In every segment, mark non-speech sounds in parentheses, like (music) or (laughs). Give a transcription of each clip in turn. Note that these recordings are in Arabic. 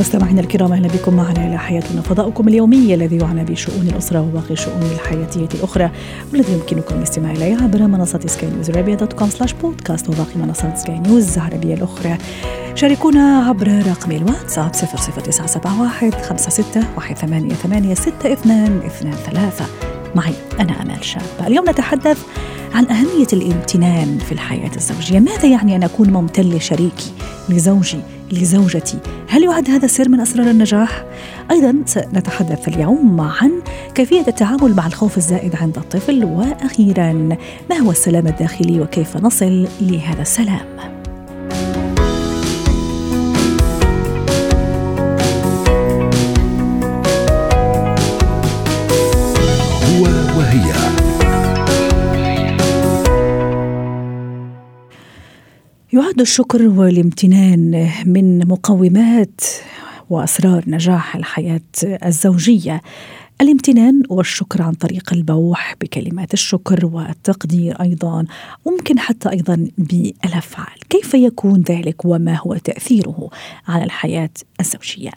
مستمعينا الكرام أهلا بكم معنا إلى حياتنا فضاؤكم اليومي الذي يعنى بشؤون الأسرة وباقي الشؤون الحياتيه الأخرى والذي يمكنكم الاستماع إليه عبر منصة سكاي نيوز dot com slash podcast وباقي منصات سكاي نيوز العربية الأخرى. شاركونا عبر رقم الواتساب 00971 56 188 6223 معي أنا آمال شاب. اليوم نتحدث عن أهمية الامتنان في الحياة الزوجية. ماذا يعني أن أكون ممتن لشريكي لزوجي لزوجتي. هل يعد هذا سر من أسرار النجاح؟ أيضا سنتحدث اليوم عن كيفية التعامل مع الخوف الزائد عند الطفل. وأخيرا ما هو السلام الداخلي وكيف نصل لهذا السلام؟ يعد الشكر والامتنان من مقومات وأسرار نجاح الحياة الزوجية. الامتنان والشكر عن طريق البوح بكلمات الشكر والتقدير أيضا ممكن حتى أيضا بالأفعال. كيف يكون ذلك وما هو تأثيره على الحياة الزوجية؟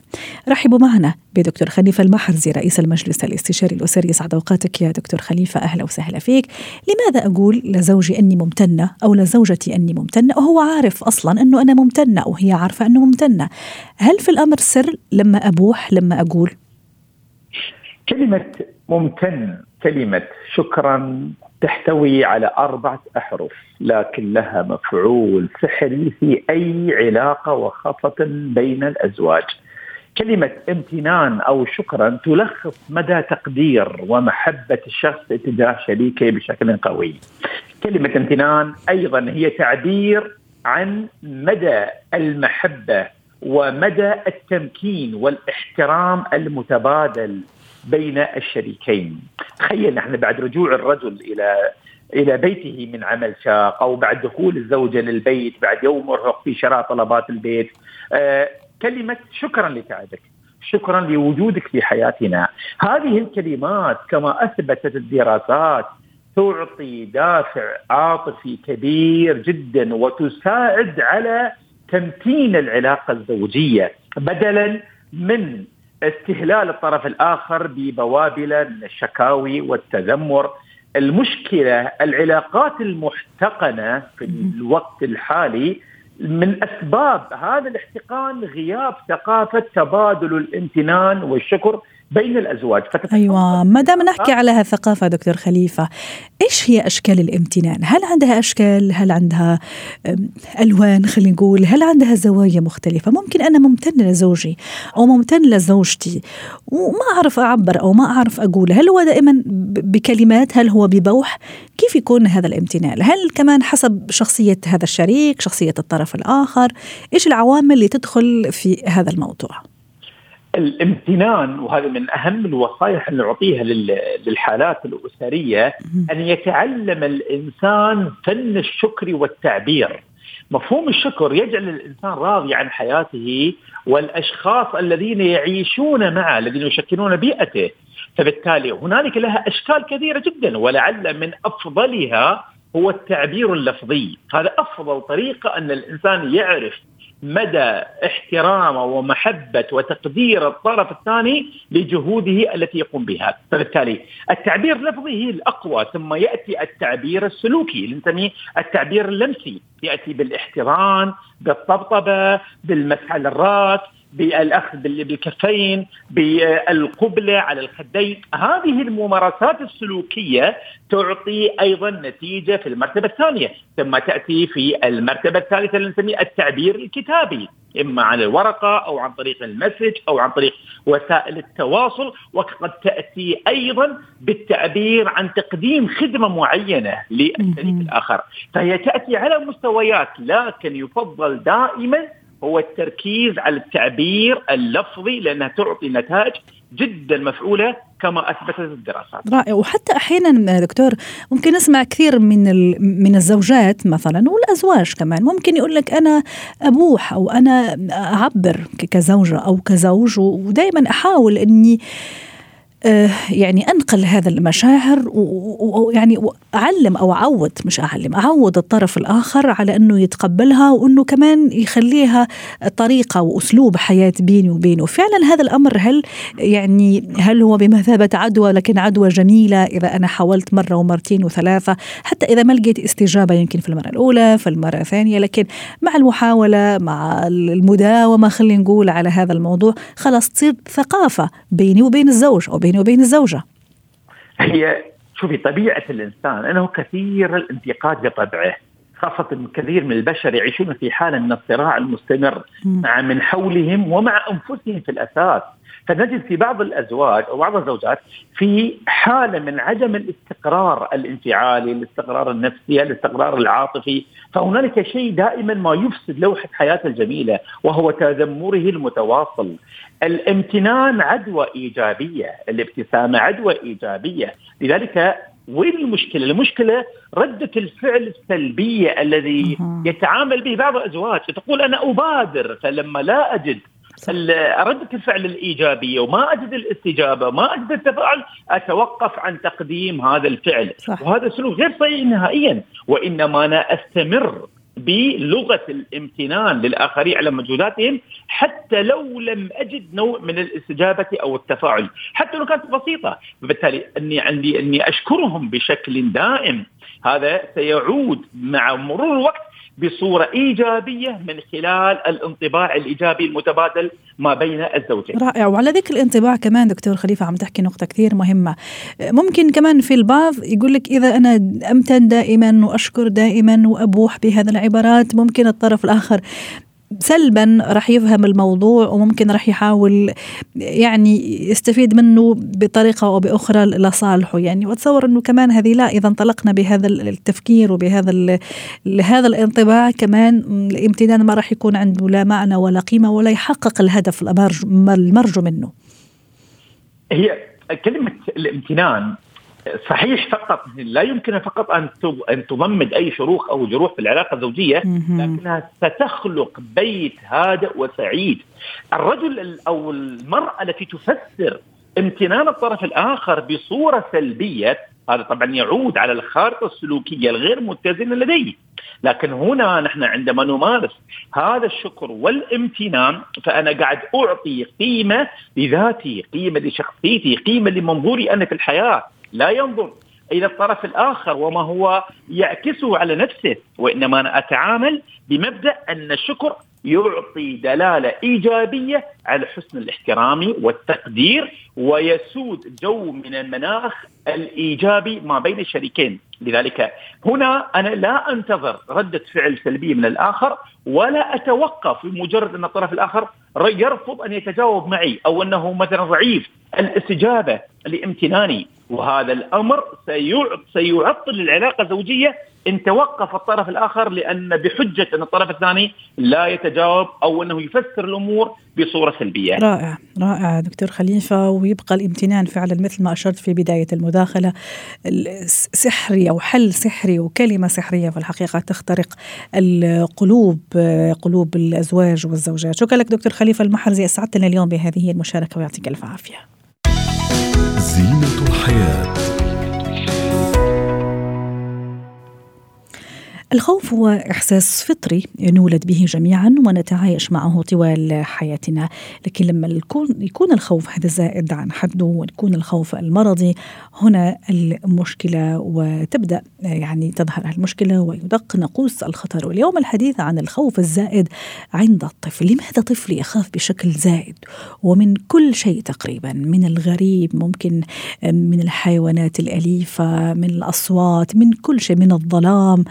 رحبوا معنا بدكتور خليفة المحرزي رئيس المجلس الاستشاري الأسري. يسعد أوقاتك يا دكتور خليفة. أهلا وسهلا فيك. لماذا أقول لزوجي أني ممتنة أو لزوجتي أني ممتنة؟ وهو عارف أصلا أنه أنا ممتنة وهي عارفة أنه ممتنة. هل في الأمر سر لما أبوح لما أقول؟ كلمة ممتن كلمة شكرا تحتوي على أربعة أحرف لكن لها مفعول سحري في أي علاقة وخاصة بين الأزواج. كلمة امتنان أو شكرا تلخص مدى تقدير ومحبة الشخص تجاه شريكه بشكل قوي. كلمة امتنان أيضا هي تعبير عن مدى المحبة ومدى التمكين والاحترام المتبادل بين الشريكين. تخيل نحن بعد رجوع الرجل إلى إلى بيته من عمل شاق أو بعد دخول الزوجة للبيت بعد يوم مرهق في شراء طلبات البيت. آه كلمة شكرا لتعبك شكرا لوجودك في حياتنا. هذه الكلمات كما أثبتت الدراسات تعطي دافع عاطفي كبير جدا وتساعد على تمتين العلاقة الزوجية بدلا من استهلال الطرف الآخر ببوابل من الشكاوي والتذمر. المشكلة العلاقات المحتقنة في الوقت الحالي من أسباب هذا الاحتقان غياب ثقافة تبادل الامتنان والشكر بين الأزواج. أيوه ما دام نحكي على هالثقافه دكتور خليفة إيش هي أشكال الامتنان؟ هل عندها أشكال؟ هل عندها ألوان خلينا نقول؟ هل عندها زوايا مختلفة؟ ممكن أنا ممتن لزوجي أو ممتن لزوجتي وما أعرف أعبر أو ما أعرف أقول. هل هو دائما بكلمات؟ هل هو ببوح؟ كيف يكون هذا الامتنان؟ هل كمان حسب شخصية هذا الشريك شخصية الطرف الآخر؟ إيش العوامل اللي تدخل في هذا الموضوع؟ الامتنان وهذا من أهم الوصايا اللي نعطيها للحالات الأسرية أن يتعلم الإنسان فن الشكر والتعبير. مفهوم الشكر يجعل الإنسان راضي عن حياته والأشخاص الذين يعيشون معه الذين يشكلون بيئته. فبالتالي هنالك لها أشكال كثيرة جدا ولعل من أفضلها هو التعبير اللفظي، هذا أفضل طريقة أن الإنسان يعرف مدى احترامه ومحبة وتقدير الطرف الثاني لجهوده التي يقوم بها. فبالتالي التعبير اللفظي هي الأقوى ثم يأتي التعبير السلوكي. اللي نسميه التعبير اللمسي. يأتي بالاحتضان بالطبطبة بالمسح على الرأس بالأخذ بالكفين بالقبلة على الخدين. هذه الممارسات السلوكية تعطي أيضا نتيجة في المرتبة الثانية ثم تأتي في المرتبة الثالثة اللي نسميه التعبير الكتابي إما على الورقة أو عن طريق المسج أو عن طريق وسائل التواصل وقد تأتي أيضا بالتعبير عن تقديم خدمة معينة للشريك الآخر. فهي تأتي على مستويات لكن يفضل دائما هو التركيز على التعبير اللفظي لأنها تعطي نتائج جدا مفعولة كما أثبتت الدراسات. رائع وحتى أحيانا دكتور ممكن نسمع كثير من من الزوجات مثلا والأزواج كمان ممكن يقول لك أنا أبوح أو أنا أعبر كزوجة أو كزوج ودائما أحاول إني يعني أنقل هذا المشاعر ويعني أعلم أو اعود مش أعلم اعود الطرف الآخر على إنه يتقبلها وإنه كمان يخليها طريقة وأسلوب حياة بيني وبينه. فعلا هذا الأمر هل يعني هل هو بمثابة عدوى لكن عدوى جميلة إذا أنا حاولت مرة ومرتين وثلاثة حتى إذا ما لقيت استجابة يمكن في المرة الأولى في المرة الثانية لكن مع المحاولة مع المداومة خلينا نقول على هذا الموضوع خلاص تصير ثقافة بيني وبين الزوج أو بين بينه وبين الزوجة. هي شوفي طبيعة الإنسان إنه كثير الانتقاد بطبعه خاصة كثير من البشر يعيشون في حالة من الصراع المستمر مع من حولهم ومع أنفسهم في الأساس. فنجد في بعض الأزواج أو بعض الزوجات في حالة من عدم الاستقرار الانفعالي، الاستقرار النفسي، الاستقرار العاطفي، فهنالك شيء دائما ما يفسد لوحة حياته الجميلة وهو تذمره المتواصل. الامتنان عدوى إيجابية، الابتسامة عدوى إيجابية، لذلك وين المشكلة؟ المشكلة ردة الفعل السلبية الذي يتعامل به بعض الأزواج، تقول أنا أبادر فلما لا أجد ردة الفعل الإيجابية وما أجد الاستجابة ما أجد التفاعل أتوقف عن تقديم هذا الفعل. صح. وهذا سلوك غير صحيح نهائيا. وإنما أنا أستمر بلغة الامتنان للآخرين على مجهوداتهم حتى لو لم أجد نوع من الاستجابة أو التفاعل، حتى لو كانت بسيطة، فبالتالي أني عندي أني أشكرهم بشكل دائم، هذا سيعود مع مرور الوقت بصورة إيجابية من خلال الانطباع الإيجابي المتبادل ما بين الزوجين. رائع وعلى ذكر الانطباع كمان دكتور خليفة عم تحكي نقطة كثير مهمة. ممكن كمان في البعض يقول لك إذا أنا أمتن دائما وأشكر دائما وأبوح بهذه العبارات ممكن الطرف الآخر سلبا راح يفهم الموضوع وممكن راح يحاول يعني يستفيد منه بطريقة أو بأخرى لصالحه. يعني وأتصور أنه كمان هذه لا إذا انطلقنا بهذا التفكير وبهذا هذا الانطباع كمان الامتنان ما راح يكون عنده لا معنى ولا قيمة ولا يحقق الهدف المرجو منه. هي كلمة الامتنان صحيح فقط لا يمكن فقط أن أن تضمد أي شروخ أو جروح في العلاقة الزوجية لكنها ستخلق بيت هادئ وسعيد. الرجل أو المرأة التي تفسر امتنان الطرف الآخر بصورة سلبية هذا طبعا يعود على الخارطة السلوكية الغير متزنه لديه. لكن هنا نحن عندما نمارس هذا الشكر والامتنان فأنا قاعد أعطي قيمة لذاتي، قيمة لشخصيتي، قيمة لمنظوري أنا في الحياة، لا ينظر إلى الطرف الآخر وما هو يعكسه على نفسه وإنما أنا أتعامل بمبدأ أن الشكر يعطي دلالة إيجابية على حسن الاحترام والتقدير ويسود جو من المناخ الإيجابي ما بين الشريكين، لذلك هنا أنا لا أنتظر ردة فعل سلبية من الآخر ولا أتوقف بمجرد أن الطرف الآخر يرفض أن يتجاوب معي أو أنه مثلا ضعيف. الاستجابة لامتناني وهذا الأمر سيعطل العلاقة الزوجية إن توقف الطرف الآخر لأن بحجة إن الطرف الثاني لا يتجاوب أو إنه يفسر الأمور بصورة سلبية. رائع رائع دكتور خليفة ويبقى الامتنان فعلا مثل ما أشرت في بداية المداخلة سحري أو حل سحري وكلمة سحرية في الحقيقة تخترق القلوب قلوب الأزواج والزوجات. شكرا لك دكتور خليفة المحرزي اسعدتنا اليوم بهذه المشاركة ويعطيك ألف عافية. زينة الحياة الخوف هو إحساس فطري نولد به جميعا ونتعايش معه طوال حياتنا. لكن لما يكون, الخوف هذا زائد عن حده ويكون الخوف المرضي هنا المشكلة وتبدأ يعني تظهر المشكلة ويدق نقوس الخطر. واليوم الحديث عن الخوف الزائد عند الطفل. لماذا طفلي يخاف بشكل زائد ومن كل شيء تقريبا؟ من الغريب ممكن من الحيوانات الأليفة من الأصوات من كل شيء من الظلام.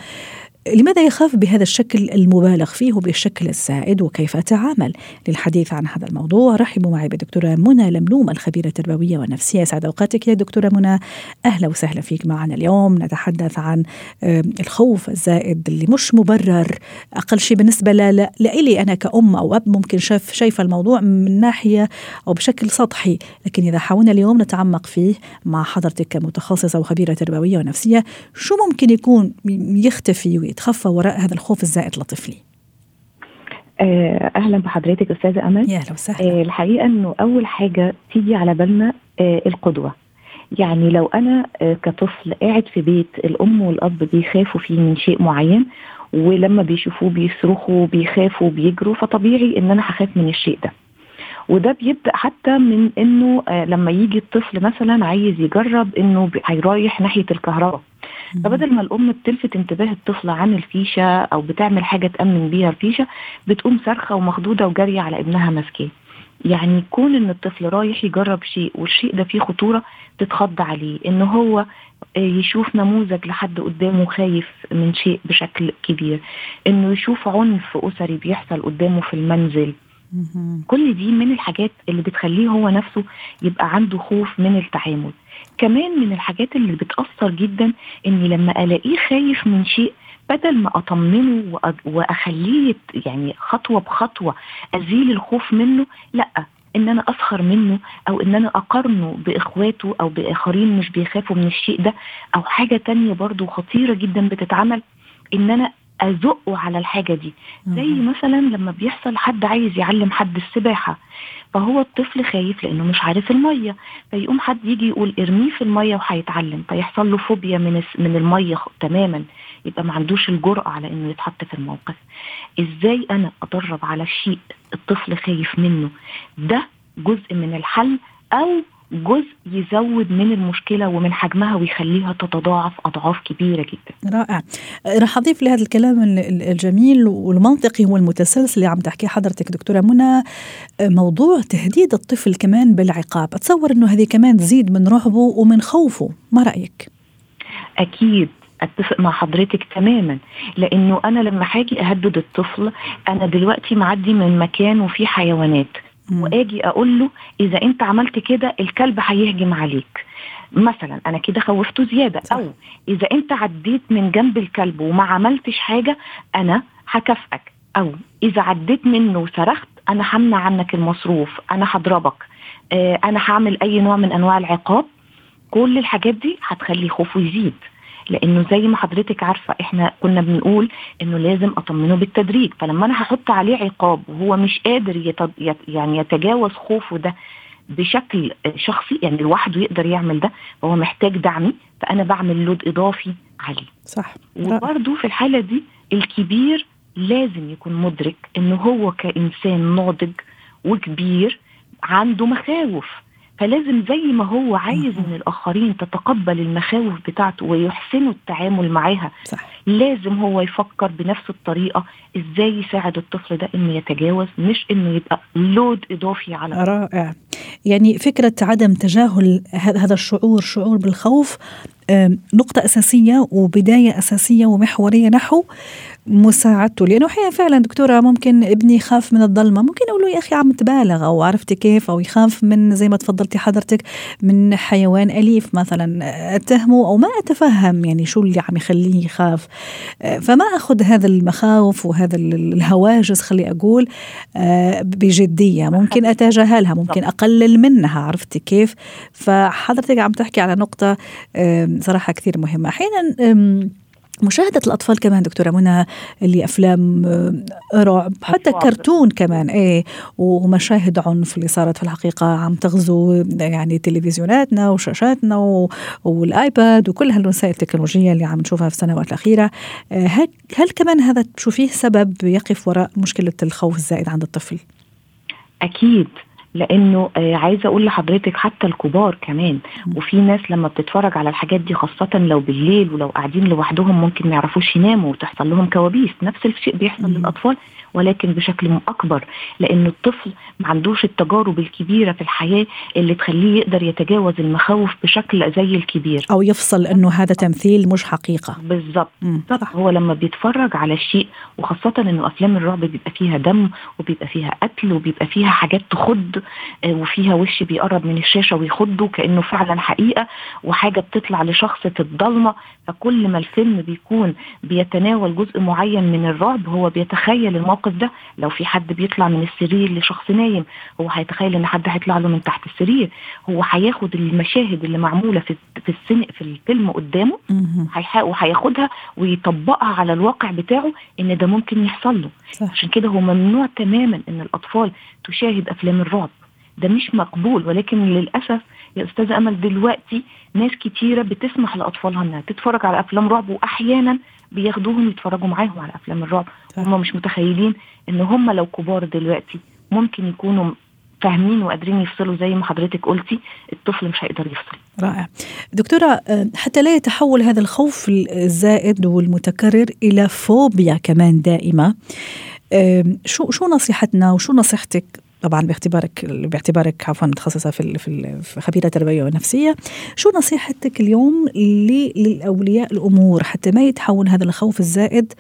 لماذا يخاف بهذا الشكل المبالغ فيه وبالشكل الزائد وكيف أتعامل؟ للحديث عن هذا الموضوع رحبوا معي بالدكتورة منى لملوم الخبيرة التربوية والنفسية. سعد أوقاتك يا دكتورة منى. أهلا وسهلا فيك معنا اليوم. نتحدث عن الخوف الزائد اللي مش مبرر. أقل شيء بالنسبة لإلي أنا كأم أو أب ممكن شاف شايفة الموضوع من ناحية أو بشكل سطحي. لكن إذا حاولنا اليوم نتعمق فيه مع حضرتك كمتخصصة وخبيرة تربوية ونفسية شو ممكن يكون يختفي ويتخفى وراء هذا الخوف الزائد لطفلي. آه، أهلا بحضرتك أستاذة أمل. يا أهلا وسهلا. آه، الحقيقة إنه أول حاجة تيجي على بالنا آه، القدوة. يعني لو أنا كطفل قاعد في بيت الأم والأب بيخافوا فيه من شيء معين ولما بيشوفوه بيصرخوا بيخافوا بيجروا فطبيعي إن أنا هخاف من الشيء ده. وده بيبدأ حتى من إنه لما يجي الطفل مثلا عايز يجرب إنه هيرايح ناحية الكهرباء. فبدل ما الأم بتلفت انتباه الطفل عن الفيشة أو بتعمل حاجة تأمن بيها الفيشة بتقوم صارخة ومخضوضة وجارية على ابنها ماسكاه يعني كون إن الطفل رايح يجرب شيء والشيء ده فيه خطورة تتخض عليه. إن هو يشوف نموذج لحد قدامه خايف من شيء بشكل كبير. إنه يشوف عنف أسري بيحصل قدامه في المنزل. كل دي من الحاجات اللي بتخليه هو نفسه يبقى عنده خوف من التعامل. كمان من الحاجات اللي بتأثر جدا إني لما ألاقيه خايف من شيء بدل ما أطمنه وأخليه يعني خطوة بخطوة أزيل الخوف منه لأ إن أنا أسخر منه أو إن أنا أقارنه بإخواته أو بآخرين مش بيخافوا من الشيء ده أو حاجة تانية برضو خطيرة جدا بتتعمل إن أنا أزقه على الحاجة دي. زي مثلا لما بيحصل حد عايز يعلم حد السباحة فهو الطفل خايف لأنه مش عارف المية فيقوم حد يجي يقول ارميه في المية وهيتعلم. فيحصل له فوبيا من من المية تماما. يبقى ما عندوش الجرأة على إنه يتحط في الموقف. إزاي أنا ادرب على شيء الطفل خايف منه؟ ده جزء من الحل أو جزء يزود من المشكلة ومن حجمها ويخليها تتضاعف أضعاف كبيرة جدا. رائع. راح أضيف لهذا الكلام الجميل والمنطقي والمتسلسل اللي عم تحكيه حضرتك دكتورة منى موضوع تهديد الطفل كمان بالعقاب، أتصور إنه هذه كمان تزيد من رعبه ومن خوفه، ما رأيك؟ أكيد أتفق مع حضرتك تماما لأنه أنا لما هاجي أهدد الطفل أنا دلوقتي معدي من مكان وفيه حيوانات واجي أقول له إذا أنت عملت كده الكلب هيهجم عليك. مثلا أنا كده خوفته زيادة. صح. أو إذا أنت عديت من جنب الكلب وما عملتش حاجة أنا هكافئك. أو إذا عديت منه وصرخت أنا همنع عنك المصروف أنا هضربك. آه أنا هعمل أي نوع من أنواع العقاب. كل الحاجات دي هتخلي خوفه يزيد. لأنه زي ما حضرتك عارفة إحنا كنا بنقول إنه لازم أطمنه بالتدريج. فلما أنا هحط عليه عقاب وهو مش قادر يتد... يعني يتجاوز خوفه ده بشكل شخصي يعني لوحده يقدر يعمل ده فهو محتاج دعمي فأنا بعمل لود إضافي عليه. صح. وبرده في الحالة دي الكبير لازم يكون مدرك إنه هو كإنسان ناضج وكبير عنده مخاوف. فلازم زي ما هو عايز من الآخرين تتقبل المخاوف بتاعته ويحسنوا التعامل معاها. صح. لازم هو يفكر بنفس الطريقة إزاي يساعد الطفل ده إنه يتجاوز مش إنه يبقى لود إضافي على رائع. يعني فكرة عدم تجاهل هذا الشعور شعور بالخوف نقطة أساسية وبداية أساسية ومحورية نحو مساعدته. لأنه أحيانا فعلا دكتورة ممكن ابني يخاف من الضلمه ممكن أقول له يا أخي عم تبالغ أو عرفتي كيف؟ أو يخاف من زي ما تفضلتي حضرتك من حيوان أليف مثلا. أتهمه أو ما أتفهم يعني شو اللي عم يخليه يخاف. فما أخذ هذا المخاوف وهذا الهواجس خلي أقول بجدية. ممكن أتجاهلها ممكن أقلل منها عرفتي كيف؟ فحضرتك عم تحكي على نقطة صراحة كثير مهمه أحيانا مشاهدة الأطفال كمان دكتورة منى اللي أفلام رعب حتى كرتون كمان إيه ومشاهد عنف اللي صارت في الحقيقة عم تغزو يعني تلفزيوناتنا وشاشاتنا والآيباد وكل هالوسائل التكنولوجية اللي عم نشوفها في السنوات الأخيرة. هل, هل كمان هذا تشوفيه سبب يقف وراء مشكلة الخوف الزائد عند الطفل؟ أكيد. لأنه آه عايزة أقول لحضرتك حتى الكبار كمان وفي ناس لما بتتفرج على الحاجات دي خاصة لو بالليل ولو قاعدين لوحدهم ممكن ما يعرفوش يناموا وتحصل لهم كوابيس نفس الشيء بيحصل للأطفال ولكن بشكل اكبر لأن الطفل ما عندوش التجارب الكبيرة في الحياة اللي تخليه يقدر يتجاوز المخاوف بشكل زي الكبير. أو يفصل إنه هذا تمثيل مش حقيقة. بالظبط. هو لما بيتفرج على الشيء وخاصة إنه أفلام الرعب بيبقى فيها دم وبيبقى فيها قتل وبيبقى فيها حاجات تخض وفيها وش بيقرب من الشاشة ويخضه كأنه فعلا حقيقة وحاجة بتطلع لشخص في الضلمة. فكل ما الفيلم بيكون بيتناول جزء معين من الرعب هو بيتخيل الموقف ده. لو في حد بيطلع من السرير لشخص نايم هو هيتخيل إن حد هيطلع له من تحت السرير. هو هياخد المشاهد اللي معمولة في في السن في الفيلم قدامه وهياخدها ويطبقها على الواقع بتاعه إن ده ممكن يحصل له. صح. عشان كده هو ممنوع تماما إن الأطفال تشاهد أفلام الرعب. ده مش مقبول ولكن للأسف يا استاذه أمل دلوقتي ناس كتيرة بتسمح لأطفالها إنها تتفرج على أفلام رعب وأحيانا بياخدوهم يتفرجوا معاهم على أفلام الرعب. هم مش متخيلين إن هم لو كبار دلوقتي ممكن يكونوا فاهمين وقادرين يفصلوا زي ما حضرتك قلتي الطفل مش هيقدر يفصل. رائع. دكتورة حتى لا يتحول هذا الخوف الزائد والمتكرر إلى فوبيا كمان دائمة. شو شو نصيحتنا وشو نصيحتك طبعا باعتبارك باعتبارك عفوا متخصصة في في خبيرة تربويه ونفسية. شو نصيحتك اليوم للأولياء الأمور حتى ما يتحول هذا الخوف الزائد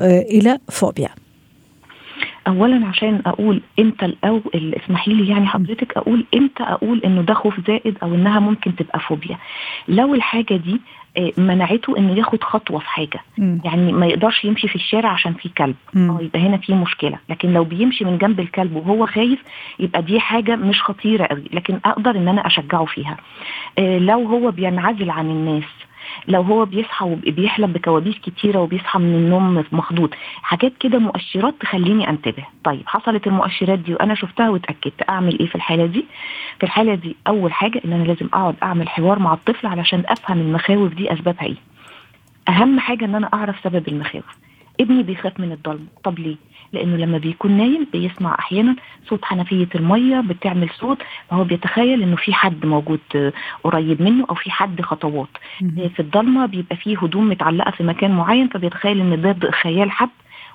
إلى فوبيا؟ اولا عشان أقول إمتى الاو اسمحي لي يعني حضرتك أقول إمتى أقول إنه ده خوف زائد أو إنها ممكن تبقى فوبيا. لو الحاجة دي منعته انه ياخد خطوة في حاجة. م. يعني ما يقدرش يمشي في الشارع عشان في كلب. آه يبقى هنا في مشكلة. لكن لو بيمشي من جنب الكلب وهو خايف يبقى دي حاجة مش خطيرة قوي لكن أقدر إن أنا أشجعه فيها. آه لو هو بينعزل عن الناس لو هو بيصحى وبيحلم بكوابيس كتيرة وبيصحى من النوم مخضوض. حاجات كده مؤشرات تخليني انتبه. طيب حصلت المؤشرات دي وأنا شفتها واتأكدت أعمل إيه في الحالة دي؟ في الحالة دي أول حاجة إن أنا لازم أقعد أعمل حوار مع الطفل علشان أفهم المخاوف دي أسبابها إيه. أهم حاجة إن أنا أعرف سبب المخاوف. ابني بيخاف من الضلمة. طب ليه؟ لأنه لما بيكون نايم بيسمع أحيانا صوت حنفية المية بتعمل صوت فهو بيتخيل إنه في حد موجود قريب منه أو في حد خطوات. في الضلمة بيبقى فيه هدوم متعلقة في مكان معين فبيتخيل إن ده خيال حد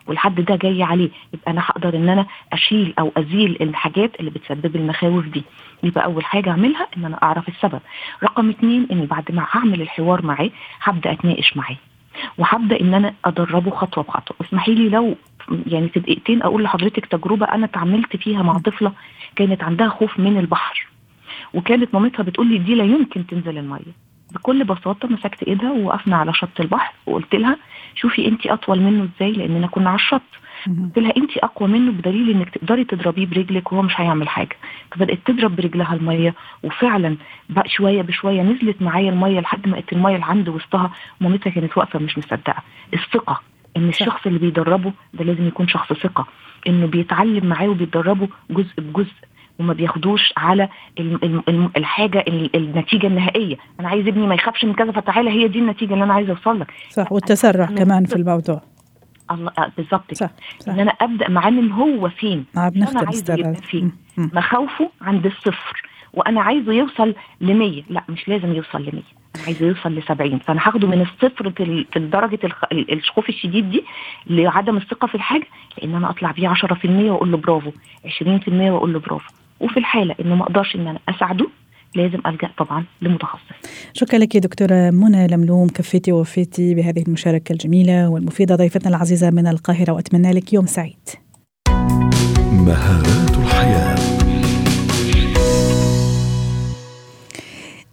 والحد ده جاي عليه. يبقى أنا هقدر إن أنا أشيل أو أزيل الحاجات اللي بتسبب المخاوف دي. يبقى أول حاجة أعملها إن أنا أعرف السبب. رقم اتنين ان بعد ما هعمل الحوار معاه هبدأ أتناقش معاه. وهبدأ إن أنا أدربه خطوة بخطوة. اسمحي لي لو يعني في دقيقتين أقول لحضرتك تجربة أنا اتعاملت فيها مع طفلة كانت عندها خوف من البحر وكانت مامتها بتقول لي دي لا يمكن تنزل المية. بكل بساطة مسكت إيدها ووقفنا على شط البحر وقلت لها شوفي انت أطول منه إزاي لأننا كنا على الشط. قلت لها انت أقوى منه بدليل إنك تقدري تضربيه برجلك وهو مش هيعمل حاجة. فبدأت تضرب برجلها المية وفعلا بقى شوية بشوية نزلت معايا المية لحد ما بقت المية اللي عند وسطها. مامتها كانت واقفة مش مصدقة. الثقة إن الشخص اللي بيدربه ده لازم يكون شخص ثقة. إنه بيتعلم معاه وبيدربه جزء بجزء وما بياخدوش على الحاجة النتيجة النهائية. أنا عايز ابني ما يخافش من كذا فتعالى هي دي النتيجة اللي أنا عايزه أوصل لك. صح والتسرع كمان في الموضوع. الله بالظبط صح, صح. إن أنا أبدأ معاه من هو فين؟ آه أنا عايزه يبقى فين؟ مخاوفه عند الصفر. وأنا عايزه يوصل ل 100 لا مش لازم يوصل ل 100 أنا عايزه يوصل ل 70 فأنا هاخده من الصفر في درجة الخوف الشديد دي لعدم الثقة في الحاجة لأن أنا أطلع بيه 10% وأقول له برافو 20% وأقول له برافو. وفي الحالة إنه ما أقدرش إن أنا أساعده لازم ألجأ طبعا لمتخصص. شكرا لك دكتورة منى لملوم كفيتي ووفيتي بهذه المشاركة الجميلة والمفيدة ضيفتنا العزيزة من القاهرة وأتمنى لك يوم سعيد. مهارات الحياة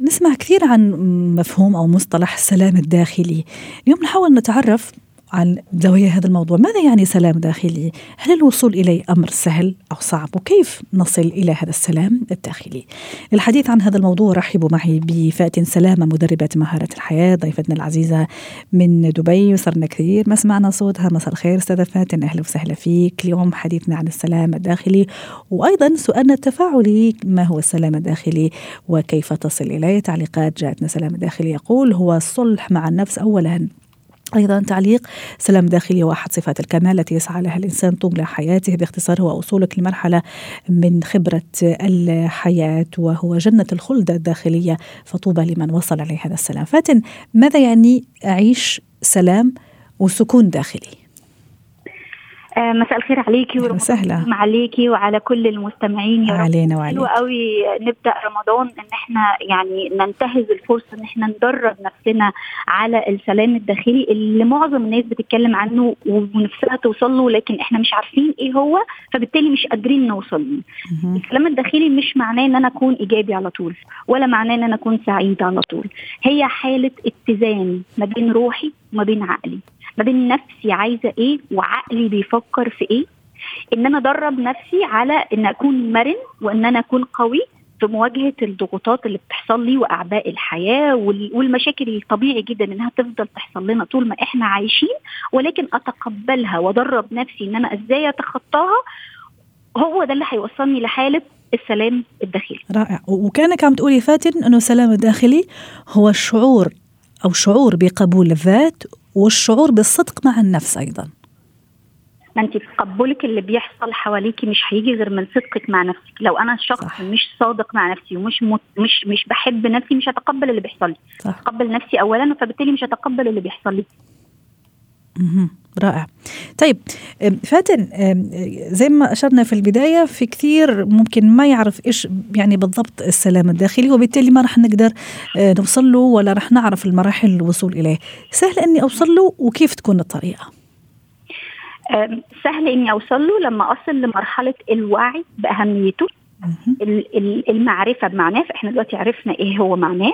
نسمع كثير عن مفهوم أو مصطلح السلام الداخلي، اليوم نحاول نتعرف عن زوايا هذا الموضوع. ماذا يعني سلام داخلي؟ هل الوصول إليه أمر سهل أو صعب؟ وكيف نصل إلى هذا السلام الداخلي؟ للحديث عن هذا الموضوع رحبوا معي بفاتن سلامة مدربة مهارة الحياة ضيفتنا العزيزة من دبي. وصرنا كثير. ما سمعنا صوتها؟ مساء الخير أستاذة فاتن. أهلا وسهلا فيك. اليوم حديثنا عن السلام الداخلي. وأيضا سؤالنا التفاعلي ما هو السلام الداخلي؟ وكيف تصل إليه؟ تعليقات جاءتنا سلام الداخلي يقول هو الصلح مع النفس أولا. أيضا تعليق سلام داخلي واحد صفات الكمال التي يسعى لها الإنسان طول حياته باختصار هو وصولك لمرحلة من خبرة الحياة وهو جنة الخلد الداخلية فطوبى لمن وصل عليه هذا السلام. فاتن ماذا يعني أعيش سلام وسكون داخلي؟ مساء الخير عليكي ورمضان عليكي وعلى كل المستمعين. يا علينا وعليك. حلو قوي نبدأ رمضان إن إحنا يعني ننتهز الفرصة إن إحنا ندرب نفسنا على السلام الداخلي اللي معظم الناس بتتكلم عنه ونفسها توصل له لكن إحنا مش عارفين إيه هو فبالتالي مش قادرين نوصل له. السلام الداخلي مش معناه إن أنا أكون إيجابي على طول ولا معناه إن أنا أكون سعيد على طول. هي حالة اتزان ما بين روحي وما بين عقلي. ما بين نفسي عايزة إيه وعقلي بيفكر في إيه إن أنا أدرب نفسي على إن أكون مرن وإن أنا أكون قوي في مواجهة الضغوطات اللي بتحصل لي وأعباء الحياة والمشاكل الطبيعي جدا إنها تفضل تحصل لنا طول ما إحنا عايشين ولكن أتقبلها وأدرب نفسي إن أنا إزاي أتخطاها هو ده اللي هيوصلني لحالة السلام الداخلي. رائع. وكأنك عم تقولي فاتن إنه السلام الداخلي هو الشعور أو شعور بقبول الذات والشعور بالصدق مع النفس أيضا. ما انت تقبلك اللي بيحصل حواليكي مش هيجي غير من صدقك مع نفسك. لو أنا شخص صح. مش صادق مع نفسي ومش مت... مش مش بحب نفسي مش هتقبل اللي بيحصل لي. أتقبل نفسي اولا فبالتالي مش هتقبل اللي بيحصل لي. رائع. طيب فاتن زي ما أشرنا في البداية في كثير ممكن ما يعرف إيش يعني بالضبط السلام الداخلي وبالتالي ما راح نقدر آه، نوصل له ولا راح نعرف المراحل الوصول إليه. سهل إني أوصل له وكيف تكون الطريقة؟ سهل إني أوصل له لما أصل لمرحلة الوعي بأهميته. المعرفة بمعناه فإحنا دلوقتي عرفنا إيه هو معناه.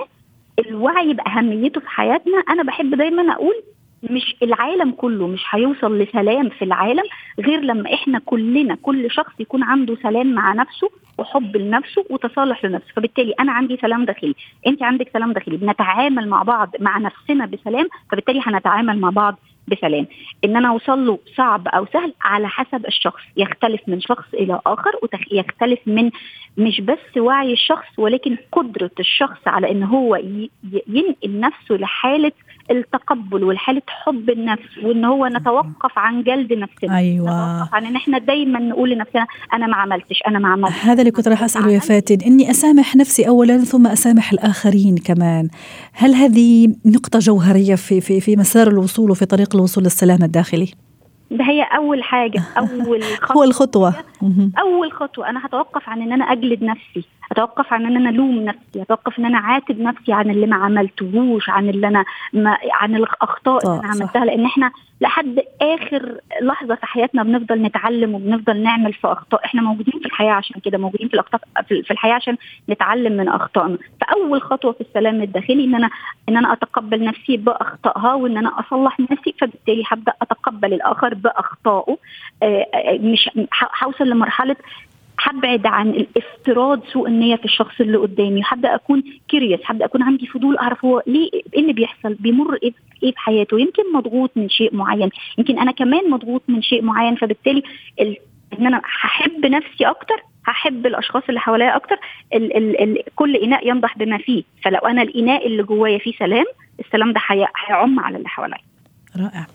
الوعي بأهميته في حياتنا. أنا بحب دايما أقول مش العالم كله مش هيوصل لسلام في العالم غير لما إحنا كلنا كل شخص يكون عنده سلام مع نفسه وحب لنفسه وتصالح لنفسه. فبالتالي أنا عندي سلام داخلي. أنت عندك سلام داخلي. بنتعامل مع بعض مع نفسنا بسلام فبالتالي هنتعامل مع بعض بسلام. إن أنا أوصل له صعب أو سهل على حسب الشخص. يختلف من شخص إلى آخر ويختلف من مش بس وعي الشخص ولكن قدرة الشخص على إن هو ينقل نفسه لحالة التقبل والحالة حب النفس وإن هو نتوقف عن جلد نفسنا. أيوه. نتوقف عن إن إحنا دايما نقول لنفسنا أنا ما عملتش أنا ما عملتش. هذا اللي كنت راح أسأله يا فاتن إني أسامح نفسي اولا ثم أسامح الآخرين كمان. هل هذه نقطة جوهرية في في في مسار الوصول وفي طريق الوصول للسلام الداخلي؟ ده هي أول حاجة (laughs) أول خطوه هو الخطوة. أول خطوة أنا هتوقف عن إن أنا أجلد نفسي. أتوقف عن إن أنا ألوم نفسي أتوقف إن أنا عاتب نفسي عن اللي ما عملتهوش عن اللي أنا ما عن الأخطاء اللي أنا عملتها لأن إحنا لحد آخر لحظة في حياتنا بنفضل نتعلم وبنفضل نعمل في أخطاء. إحنا موجودين في الحياة عشان كده موجودين في الأخطاء في الحياة عشان نتعلم من أخطائنا. فأول خطوة في السلام الداخلي إن أنا إن أنا أتقبل نفسي بأخطائها وإن أنا أصلح نفسي فبالتالي هبدأ أتقبل الآخر بأخطائه. آه، آه، مش هوصل لمرحلة هبعد عن الافتراض سوء النية في الشخص اللي قدامي هبدا أكون كيريوس هبدا أكون عندي فضول أعرف هو ليه إيه اللي بيحصل بيمر إيه إيه في حياته؟ يمكن مضغوط من شيء معين يمكن أنا كمان مضغوط من شيء معين فبالتالي ال... إن أنا هحب نفسي أكتر هحب الأشخاص اللي حواليا أكتر ال ال ال كل إناء ينضح بما فيه فلو أنا الإناء اللي جوايا فيه سلام السلام ده هيعم على اللي حواليا. رائع.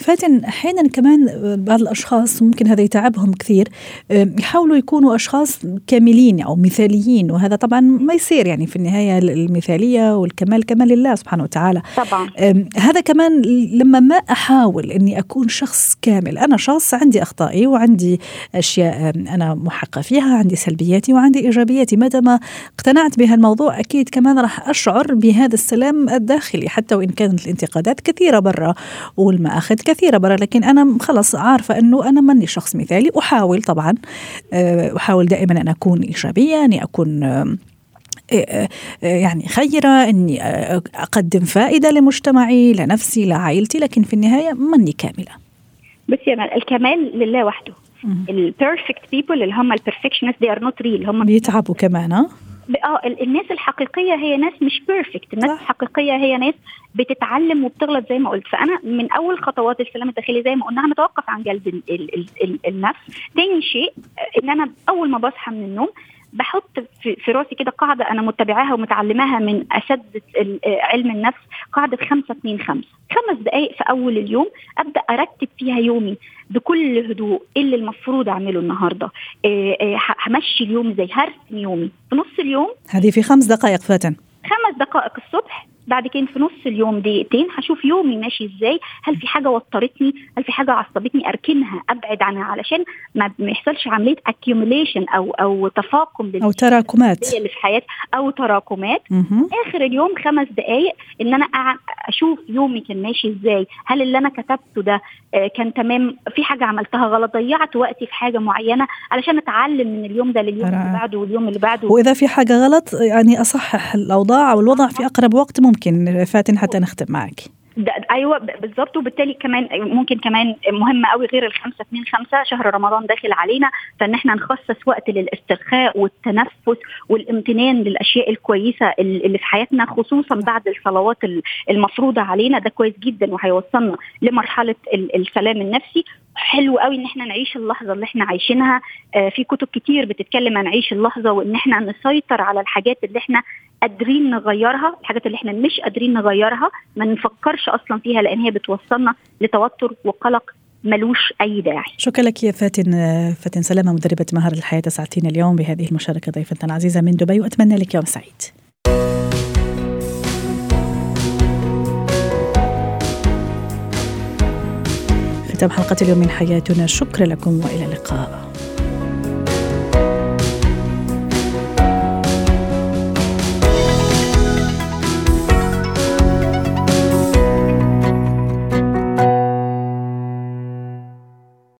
فاتن أحيانا كمان بعض الأشخاص ممكن هذا يتعبهم كثير. يحاولوا يكونوا أشخاص كاملين أو مثاليين وهذا طبعا ما يصير يعني في النهاية المثالية والكمال كمال لله سبحانه وتعالى. طبعا. هذا كمان لما ما أحاول إني أكون شخص كامل. أنا شخص عندي أخطائي وعندي أشياء أنا محقه فيها عندي سلبياتي وعندي إيجابياتي. متى ما اقتنعت بهالموضوع أكيد كمان راح أشعر بهذا السلام الداخلي حتى وإن كانت الانتقادات كثيرة برا المآخذ كثيرة. برا لكن أنا خلص عارفة أنه أنا ماني شخص مثالي. أحاول طبعا آه، أحاول دائما أن أكون إيجابية أني أكون آه، آه، يعني خيرة أني أقدم فائدة لمجتمعي لنفسي لعائلتي لكن في النهاية ماني كاملة. بس يا الكمال لله وحده. ال perfect people اللي هم ال perfectionist they are not real هم بيتعبوا كمان ها؟ آه الناس الحقيقية هي ناس مش perfect الناس صح. الحقيقية هي ناس بتتعلم وبتغلط زي ما قلت. فأنا من أول خطوات السلام الداخلي زي ما قلنا نتوقف عن جلد ال ال ال ال النفس. تاني شيء إن أنا أول ما بصحى من النوم بحط في, راسي كده قاعدة أنا متبعاها ومتعلماها من اساتذه علم النفس قاعدة 5 2 5 خمس دقائق في أول اليوم أبدأ أرتب فيها يومي بكل هدوء إيه اللي المفروض أعمله النهارده. همشي اليوم إزاي هرسم يومي. في نص اليوم هذه في خمس دقائق فاتن. خمس دقائق الصبح بعد كده في نص اليوم دقيقتين هشوف يومي ماشي إزاي هل في حاجة وترتني هل في حاجة عصبتني أركنها أبعد عنها علشان ما يحصلش عملية اكيوميليشن أو أو تفاقم أو تراكمات. اللي في حياتي أو تراكمات. آخر اليوم خمس دقائق إن أنا أشوف يومي كان ماشي إزاي هل اللي أنا كتبته ده كان تمام في حاجة عملتها غلط ضيعت وقتي في حاجة معينة علشان أتعلم من اليوم ده لليوم اللي بعده واليوم اللي بعده. وإذا في حاجة غلط يعني أصحح الأوضاع أو الوضع في أقرب وقت ممكن. ممكن فاتن حتى نختم معك. أيوه بالظبط وبالتالي كمان ممكن كمان مهم قوي غير الخمسه اثنين خمسة شهر رمضان داخل علينا فإن إحنا نخصص وقت للاسترخاء والتنفس والامتنان للأشياء الكويسة اللي في حياتنا خصوصا بعد الصلوات المفروضة علينا. ده كويس جدا وهيوصلنا لمرحلة السلام النفسي. حلو قوي إن إحنا نعيش اللحظة اللي إحنا عايشينها. آه في كتب كتير بتتكلم عن نعيش اللحظة وإن إحنا نسيطر على الحاجات اللي إحنا قادرين نغيرها الحاجات اللي إحنا مش قادرين نغيرها ما نفكرش أصلا فيها لأن هي بتوصلنا لتوتر وقلق ملوش أي داعي. شكرا لك يا فاتن فاتن سلامة مدربة مهر الحياة اسعدتينا اليوم بهذه المشاركة ضيفتنا العزيزه من دبي وأتمنى لك يوم سعيد. ختام حلقة اليوم من حياتنا شكرا لكم وإلى اللقاء.